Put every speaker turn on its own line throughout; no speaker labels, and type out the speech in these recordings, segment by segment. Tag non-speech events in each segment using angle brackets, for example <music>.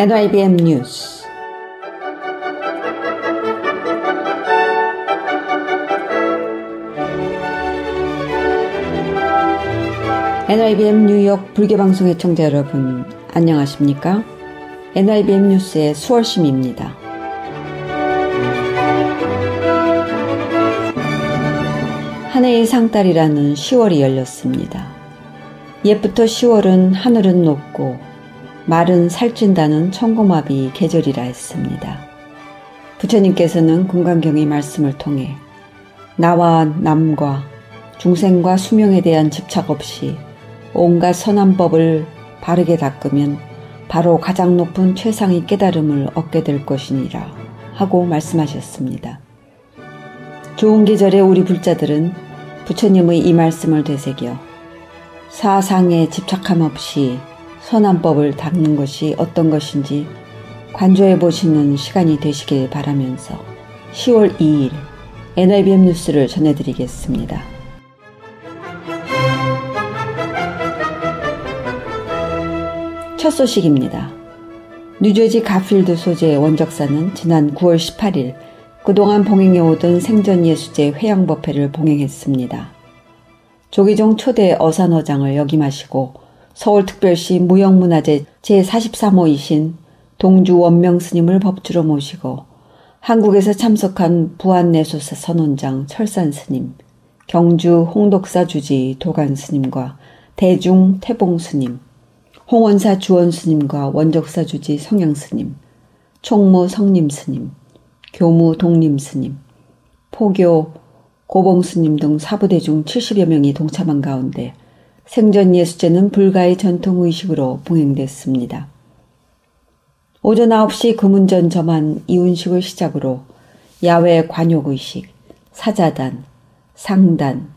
NIBM 뉴스 NIBM 뉴욕 불교방송의 청자 여러분 안녕하십니까? NIBM 뉴스의 수월심입니다. 한 해의 상달이라는 10월이 열렸습니다. 옛부터 10월은 하늘은 높고 말은 살찐다는 청고마비 계절이라 했습니다. 부처님께서는 금강경의 말씀을 통해 나와 남과 중생과 수명에 대한 집착 없이 온갖 선한 법을 바르게 닦으면 바로 가장 높은 최상의 깨달음을 얻게 될 것이니라 하고 말씀하셨습니다. 좋은 계절에 우리 불자들은 부처님의 이 말씀을 되새겨 사상에 집착함 없이 선한 법을 닦는 것이 어떤 것인지 관조해 보시는 시간이 되시길 바라면서 10월 2일 NIBM 뉴스를 전해드리겠습니다. 첫 소식입니다. 뉴저지 가필드 소재의 원적사는 지난 9월 18일 그동안 봉행해 오던 생전 예수제 회양 법회를 봉행했습니다. 조기종 초대 어산어장을 역임하시고 서울특별시 무형문화재 제43호이신 동주 원명 스님을 법주로 모시고 한국에서 참석한 부안내소사 선원장 철산 스님, 경주 홍독사 주지 도간 스님과 대중 태봉 스님, 홍원사 주원 스님과 원적사 주지 성양 스님, 총무 성림 스님, 교무 독림 스님, 포교 고봉 스님 등 사부대중 70여 명이 동참한 가운데 생전 예수제는 불가의 전통 의식으로 봉행됐습니다. 오전 9시 금운전 점한 이운식을 시작으로 야외 관욕의식, 사자단, 상단,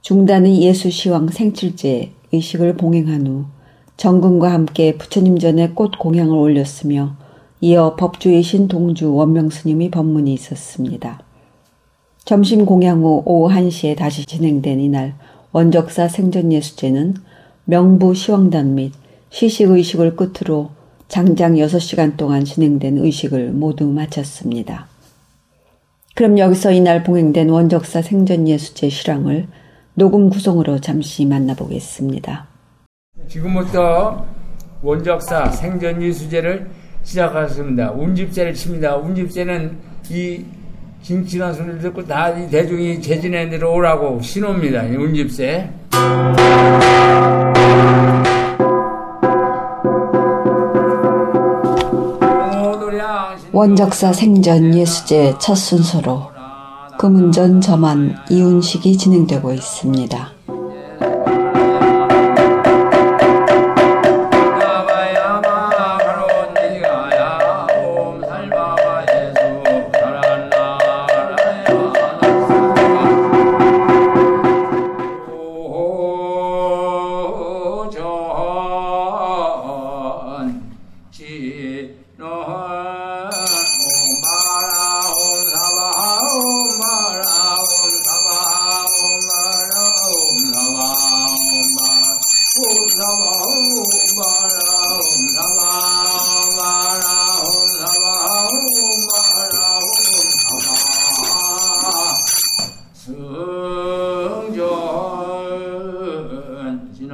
중단의 예수시왕 생칠제 의식을 봉행한 후 정금과 함께 부처님 전에 꽃 공양을 올렸으며 이어 법주이신 동주 원명스님이 법문이 있었습니다. 점심 공양 후 오후 1시에 다시 진행된 이날 원적사 생전예수제는 명부 시황단 및 시식의식을 끝으로 장장 6시간 동안 진행된 의식을 모두 마쳤습니다. 그럼 여기서 이날 봉행된 원적사 생전예수제 실황을 녹음 구성으로 잠시 만나보겠습니다.
지금부터 원적사 생전예수제를 시작하겠습니다. 운집제를 칩니다. 운집제는 이 김치나 소리를 듣고 다 대중이 재진에 들어오라고 신호입니다. 운집세.
원적사 생전 예수제 첫 순서로 금운전 점안 이운식이 진행되고 있습니다.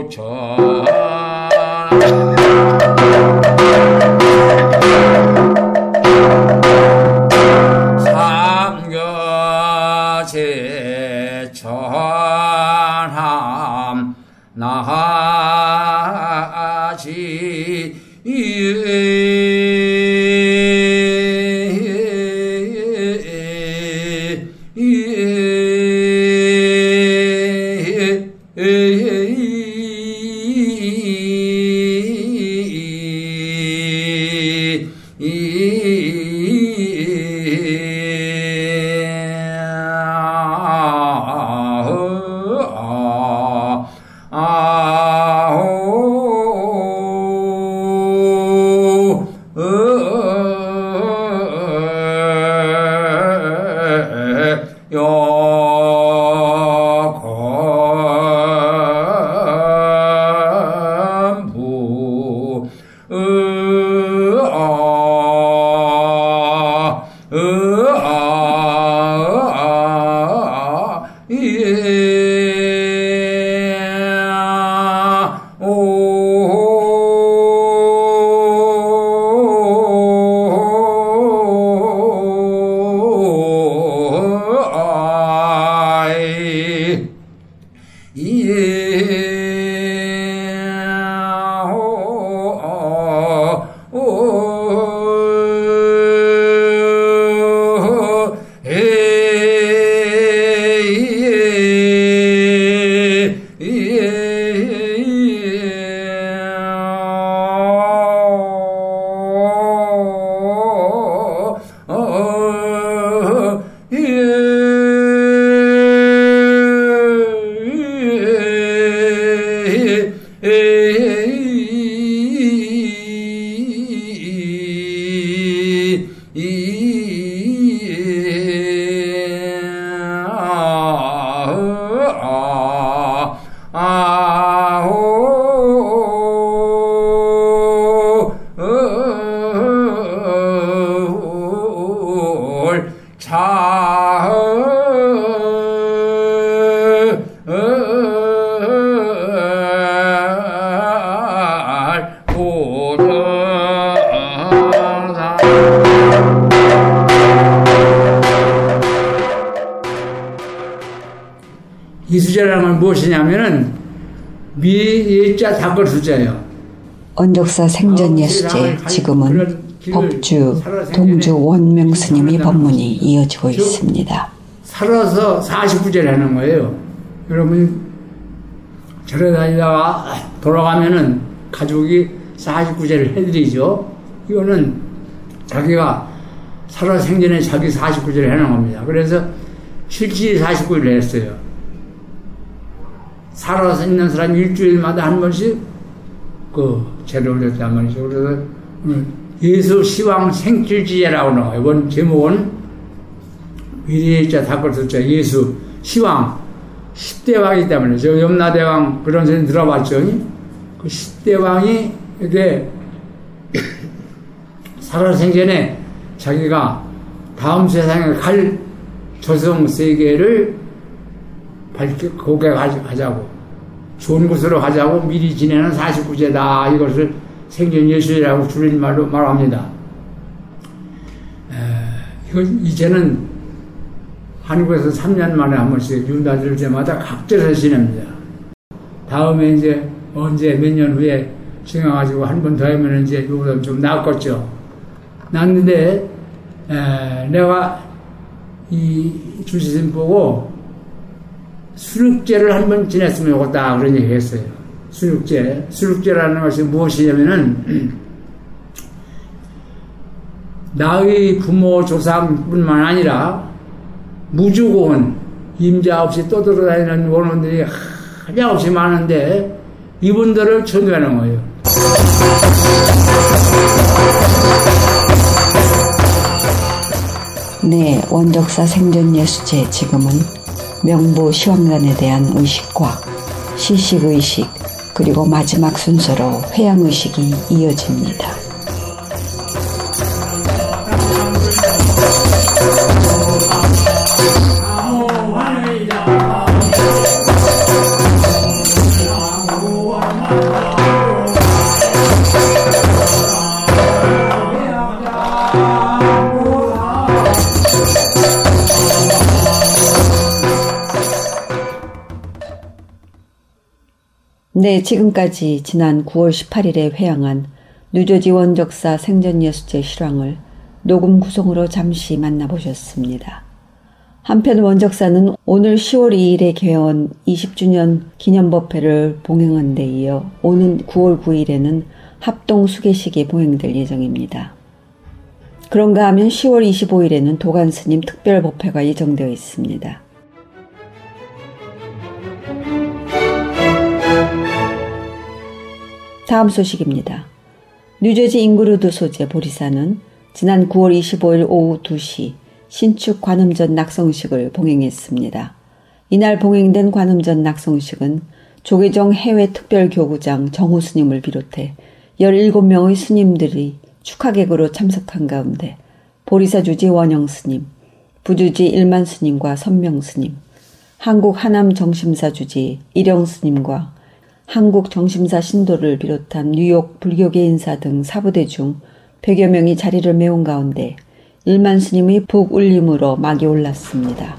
escuchar. 건 무엇이냐면은 미 예자 닭을 수제예요.
언적사 생전 예수제 지금은 법주 동주 원명 스님이 법문이 이어지고 있습니다.
살아서 49제를 하는 거예요. 여러분 절에 다니다가 돌아가면은 가족이 49제를 해드리죠. 이거는 자기가 살아 생전에 자기 49제를 해놓은 겁니다. 그래서 실질이 49일을 했어요. 살아서 있는 사람이 일주일마다 한 번씩 그 제를 올렸단 말이죠. 그래서 예수 시왕 생필지제라고 나와요. 이번 제목은 위리자 닭걸숫자 예수 시왕 10대 왕이기 때문에 저 염라대왕 그런 소리 들어봤죠? 그 10대 왕이 이렇게 <coughs> 살아생전에 자기가 다음 세상에 갈 조성 세계를 밝히 고백하자고 좋은 곳으로 가자고 미리 지내는 49제다 이것을 생전 예수라고 줄인 말로 말합니다. 에, 이거 이제는 한국에서 3년 만에 한 번씩 윤다 들 때마다 각절해서 지냅니다. 다음에 이제 언제 몇 년 후에 지나가지고 한 번 더 하면 이제 이거보다 좀 나았겠죠. 났는데 에, 내가 이 주시님 보고 수륙제를 한 번 지냈으면 좋겠다 그런 얘기 했어요. 수륙제. 수륙제라는 것이 무엇이냐면은 <clears throat> 나의 부모 조상뿐만 아니라 무주고원 임자 없이 떠돌아다니는 원원들이 한량없이 많은데 이분들을 천도하는 거예요.
네, 원적사 생전 예수제 지금은 명부 시황단에 대한 의식과 시식의식 그리고 마지막 순서로 회양의식이 이어집니다. 네, 지금까지 지난 9월 18일에 회양한 뉴저지 원적사 생전예수제 실황을 녹음 구성으로 잠시 만나보셨습니다. 한편 원적사는 오늘 10월 2일에 개원 20주년 기념법회를 봉행한 데 이어 오는 9월 9일에는 합동 수계식이 봉행될 예정입니다. 그런가 하면 10월 25일에는 도간 스님 특별 법회가 예정되어 있습니다. 다음 소식입니다. 뉴저지 잉그루드 소재 보리사는 지난 9월 25일 오후 2시 신축 관음전 낙성식을 봉행했습니다. 이날 봉행된 관음전 낙성식은 조계종 해외 특별교구장 정호 스님을 비롯해 17명의 스님들이 축하객으로 참석한 가운데 보리사 주지 원영 스님, 부주지 일만 스님과 선명 스님, 한국 하남 정심사 주지 일영 스님과 한국 정심사 신도를 비롯한 뉴욕 불교계 인사 등 사부대 중 100여 명이 자리를 메운 가운데 일만 스님의 북울림으로 막이 올랐습니다.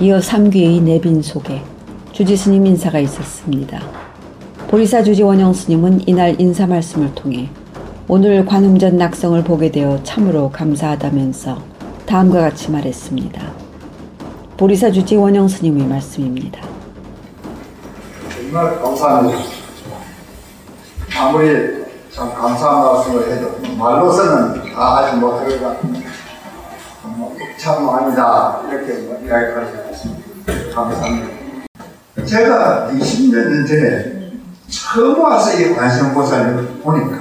이어 3귀의 내빈 속에 주지 스님 인사가 있었습니다. 보리사 주지 원영 스님은 이날 인사 말씀을 통해 오늘 관음전 낙성을 보게 되어 참으로 감사하다면서 다음과 같이 말했습니다. 보리사 주지 원영 스님의 말씀입니다.
정말 감사합니다. 아무리 참 감사한 말씀을 해도 말로서는 다 하지 못할 것 같은 참 아니다 이렇게 이야기할 수 있습니다. 감사합니다. 제가 20년 전에 처음 와서 이 관세음보살을 보니까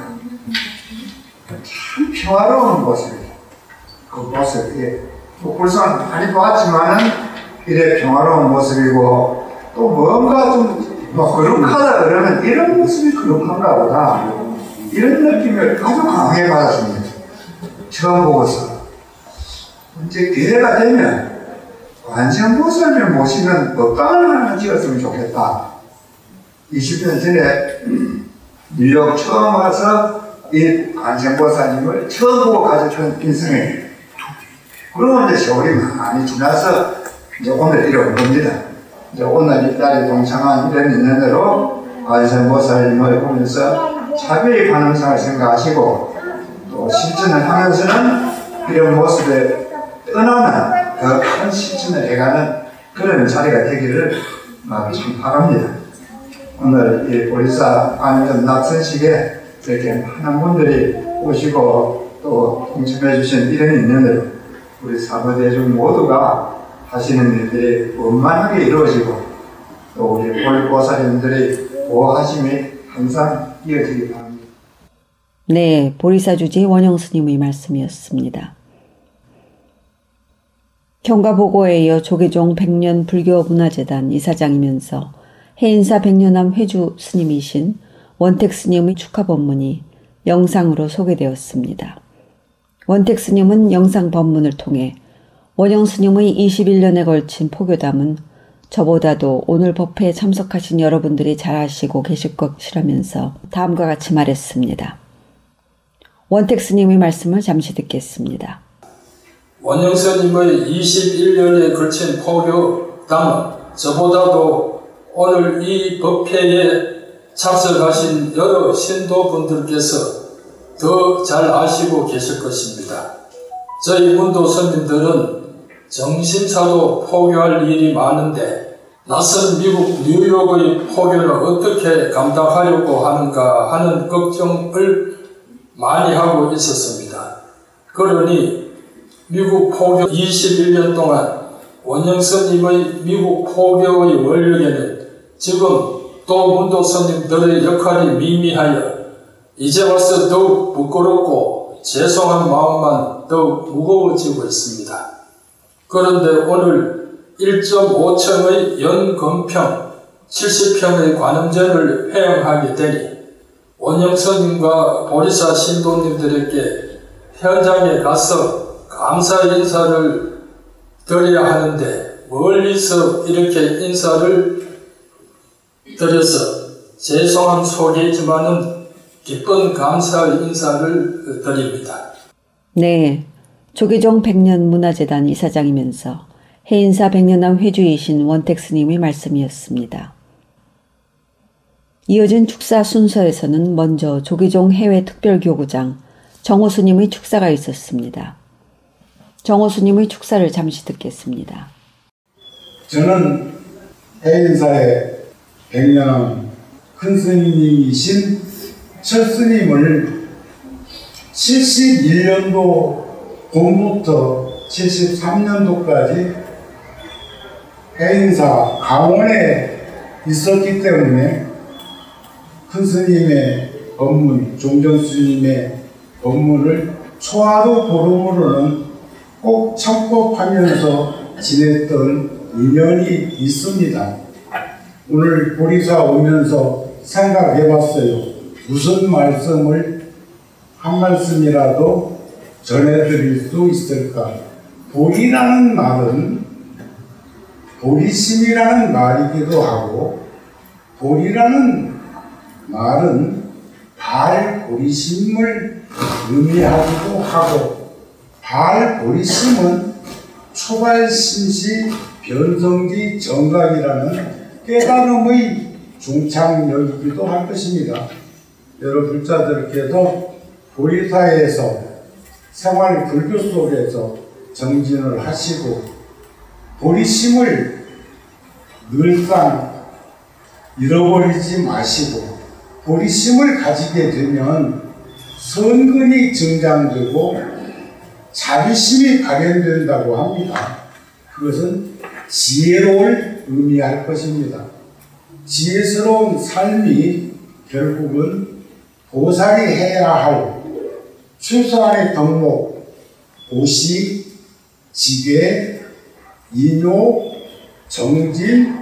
참 평화로운 모습이에요. 그 모습이 뭐 불쌍 많이 봤지만은 이래 평화로운 모습이고 또 뭔가 좀 뭐 거룩하다 그러면 이런 모습이 거룩한가 보다. 이런 느낌을 아주 강하게 받았습니다. 처음 보고서. 이제 기회가 되면 관세음보살을 모시는 법당을 하나 지었으면 좋겠다. 20년 전에 뉴욕 처음 와서 이 관세음보살님을 처음 보고 가져준 인생에 그러고 이제 세월이 많이 지나서 이제 오늘 이래 온 겁니다. 이제 오늘 이 딸이 동창한 이런 인연으로 관세음보살님을 보면서 차별이 가능성을 생각하시고 또 실천을 하면서는 이런 모습에 떠나는 더 큰 실천을 해가는 그런 자리가 되기를 아, 참 바랍니다. 오늘 이 보리사 안전 낙선식에 이렇게 많은 분들이 오시고 또 동참해 주신 이런 인연으로 우리 사부대중 모두가 하시는 일들이 원만하게 이루어지고 또 우리 보리보살님들의 보호하심이 항상 이어지기 바랍니다.
네, 보리사 주지 원영 스님의 말씀이었습니다. 경가보고에 이어 조계종 백년 불교문화재단 이사장이면서 해인사 백년암 회주 스님이신 원택 스님의 축하 법문이 영상으로 소개되었습니다. 원택 스님은 영상 법문을 통해 원영 스님의 21년에 걸친 포교담은 저보다도 오늘 법회에 참석하신 여러분들이 잘 아시고 계실 것이라면서 다음과 같이 말했습니다. 원택 스님의 말씀을 잠시 듣겠습니다.
원영 스님의 21년에 걸친 포교담은 저보다도 오늘 이 법회에 참석하신 여러 신도분들께서 더 잘 아시고 계실 것입니다. 저희 문도 스님들은 정신차로 포교할 일이 많은데 낯선 미국 뉴욕의 포교를 어떻게 감당하려고 하는가 하는 걱정을 많이 하고 있었습니다. 그러니 미국 포교 21년 동안 원영스님의 미국 포교의 원력에는 지금 또 문도 스님들의 역할이 미미하여 이제 와서 더욱 부끄럽고 죄송한 마음만 더욱 무거워지고 있습니다. 그런데 오늘 1.5층의 연금평 70평의 관음전을 회양하게 되니 원영스님과 보리사 신도님들에게 현장에 가서 감사 인사를 드려야 하는데 멀리서 이렇게 인사를 드려서 죄송한 속이지만은 기쁜 감사 인사를 드립니다.
네, 조계종 백년 문화재단 이사장이면서 해인사 백년암 회주이신 원택 스님의 말씀이었습니다. 이어진 축사 순서에서는 먼저 조계종 해외 특별교구장 정호 스님의 축사가 있었습니다. 정호 스님의 축사를 잠시 듣겠습니다.
저는 해인사의 백년암 큰 스님이신 첫 스님을 71년도 봄부터 73년도까지 해인사 강원에 있었기 때문에 큰 스님의 법문, 종전 스님의 법문을 초하도 보름으로는 꼭 참고하면서 지냈던 인연이 있습니다. 오늘 보리사 오면서 생각해봤어요. 무슨 말씀을 한 말씀이라도 전해드릴 수 있을까? 보리라는 말은 보리심이라는 말이기도 하고 보리라는 말은 발보리심을 의미하기도 하고 발보리심은 초발심시 변성기 정각이라는 깨달음의 중창력이기도 할 것입니다. 여러 불자들께도 보리사에서 생활 불교 속에서 정진을 하시고 보리심을 늘상 잃어버리지 마시고 보리심을 가지게 되면 선근이 증장되고 자비심이 발현된다고 합니다. 그것은 지혜로울 의미할 것입니다. 지혜스러운 삶이 결국은 보살이 해야 할 최소한의 덕목, 보시, 지계, 인요, 정진,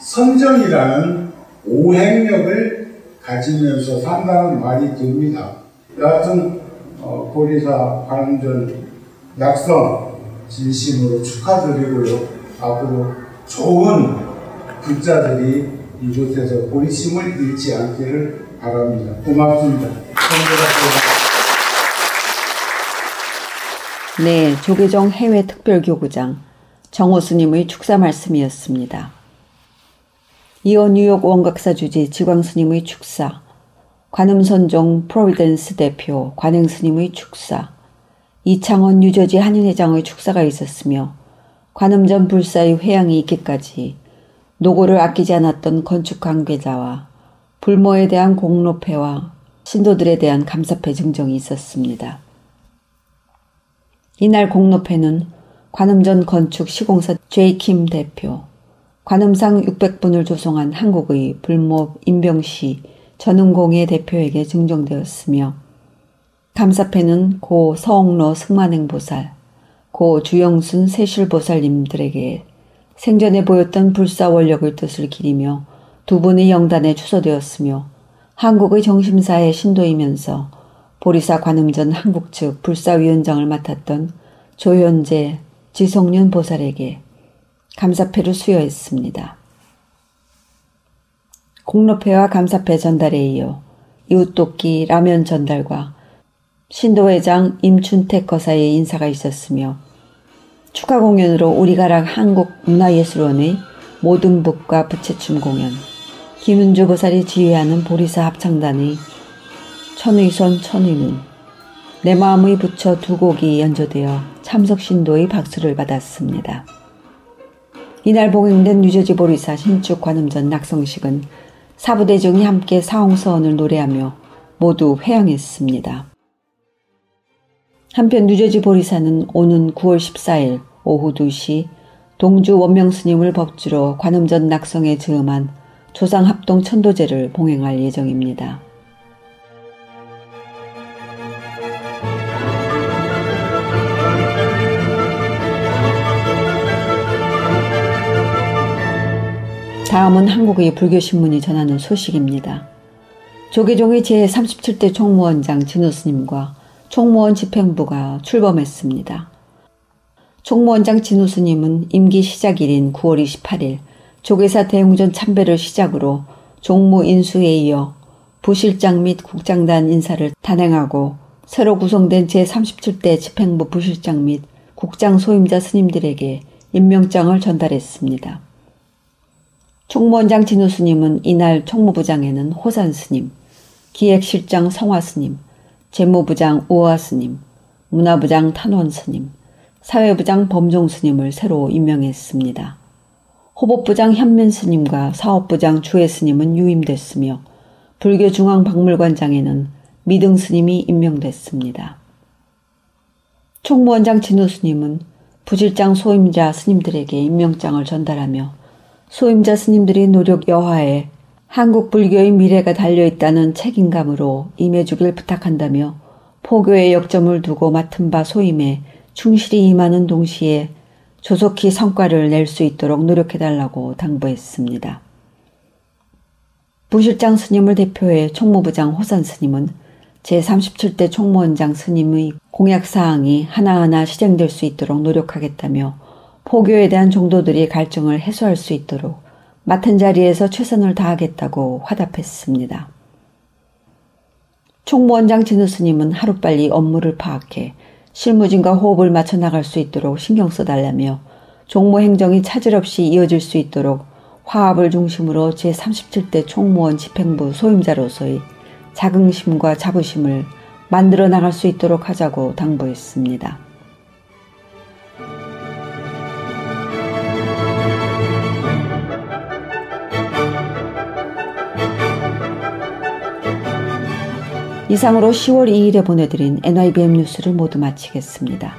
선정이라는 오행력을 가지면서 산다는 말이 듭니다. 여하튼 어, 보리사 관전 약성 진심으로 축하드리고요. 앞으로 좋은 불자들이 이곳에서 보리심을 잃지 않기를 바랍니다. 고맙습니다.
네, 조계종 해외 특별교구장 정호스님의 축사 말씀이었습니다. 이어 뉴욕 원각사 주지 지광스님의 축사, 관음선종 프로비던스 대표 관행스님의 축사, 이창원 뉴저지 한인회장의 축사가 있었으며 관음전 불사의 회양이 있기까지 노고를 아끼지 않았던 건축 관계자와 불모에 대한 공로패와 신도들에 대한 감사패 증정이 있었습니다. 이날 공로패는 관음전 건축 시공사 제이킴 대표, 관음상 600분을 조성한 한국의 불모 임병시 전흥공예 대표에게 증정되었으며 감사패는 고 서옥로 승만행 보살, 고 주영순 세실 보살님들에게 생전에 보였던 불사원력의 뜻을 기리며 두 분의 영단에 추서되었으며 한국의 정심사의 신도이면서 보리사 관음전 한국 측 불사위원장을 맡았던 조현재 지성윤 보살에게 감사패를 수여했습니다. 공로패와 감사패 전달에 이어 이웃돕기 라면 전달과 신도회장 임춘택 거사의 인사가 있었으며 추가 공연으로 우리가락 한국문화예술원의 모든 북과 부채춤 공연, 김은주 보살이 지휘하는 보리사 합창단의 천의선 천의문, 내 마음의 부처 두 곡이 연주되어 참석 신도의 박수를 받았습니다. 이날 봉행된 뉴저지 보리사 신축 관음전 낙성식은 사부대중이 함께 사홍서원을 노래하며 모두 회양했습니다. 한편 뉴저지 보리사는 오는 9월 14일 오후 2시 동주 원명스님을 법주로 관음전 낙성에 즈음한 조상합동 천도제를 봉행할 예정입니다. 다음은 한국의 불교신문이 전하는 소식입니다. 조계종의 제37대 총무원장 진우 스님과 총무원 집행부가 출범했습니다. 총무원장 진우 스님은 임기 시작일인 9월 28일 조계사 대웅전 참배를 시작으로 종무 인수에 이어 부실장 및 국장단 인사를 단행하고 새로 구성된 제37대 집행부 부실장 및 국장 소임자 스님들에게 임명장을 전달했습니다. 총무원장 진우 스님은 이날 총무부장에는 호산 스님, 기획실장 성화 스님, 재무부장 우화 스님, 문화부장 탄원 스님, 사회부장 범종 스님을 새로 임명했습니다. 호법부장 현민 스님과 사업부장 주혜 스님은 유임됐으며 불교중앙박물관장에는 미등 스님이 임명됐습니다. 총무원장 진우 스님은 부실장 소임자 스님들에게 임명장을 전달하며 소임자 스님들이 노력 여하에 한국 불교의 미래가 달려있다는 책임감으로 임해주길 부탁한다며 포교의 역점을 두고 맡은 바 소임에 충실히 임하는 동시에 조속히 성과를 낼 수 있도록 노력해달라고 당부했습니다. 부실장 스님을 대표해 총무부장 호산 스님은 제37대 총무원장 스님의 공약사항이 하나하나 실행될 수 있도록 노력하겠다며 포교에 대한 종도들이 갈증을 해소할 수 있도록 맡은 자리에서 최선을 다하겠다고 화답했습니다. 총무원장 진우 스님은 하루빨리 업무를 파악해 실무진과 호흡을 맞춰 나갈 수 있도록 신경 써달라며 종무 행정이 차질 없이 이어질 수 있도록 화합을 중심으로 제37대 총무원 집행부 소임자로서의 자긍심과 자부심을 만들어 나갈 수 있도록 하자고 당부했습니다. 이상으로 10월 2일에 보내드린 NIBM 뉴스를 모두 마치겠습니다.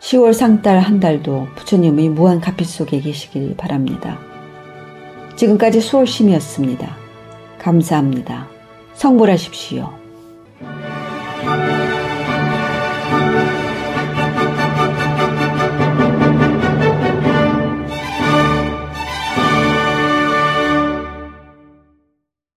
10월 상달 한 달도 부처님의 무한 가피 속에 계시길 바랍니다. 지금까지 수월심이었습니다. 감사합니다. 성불하십시오.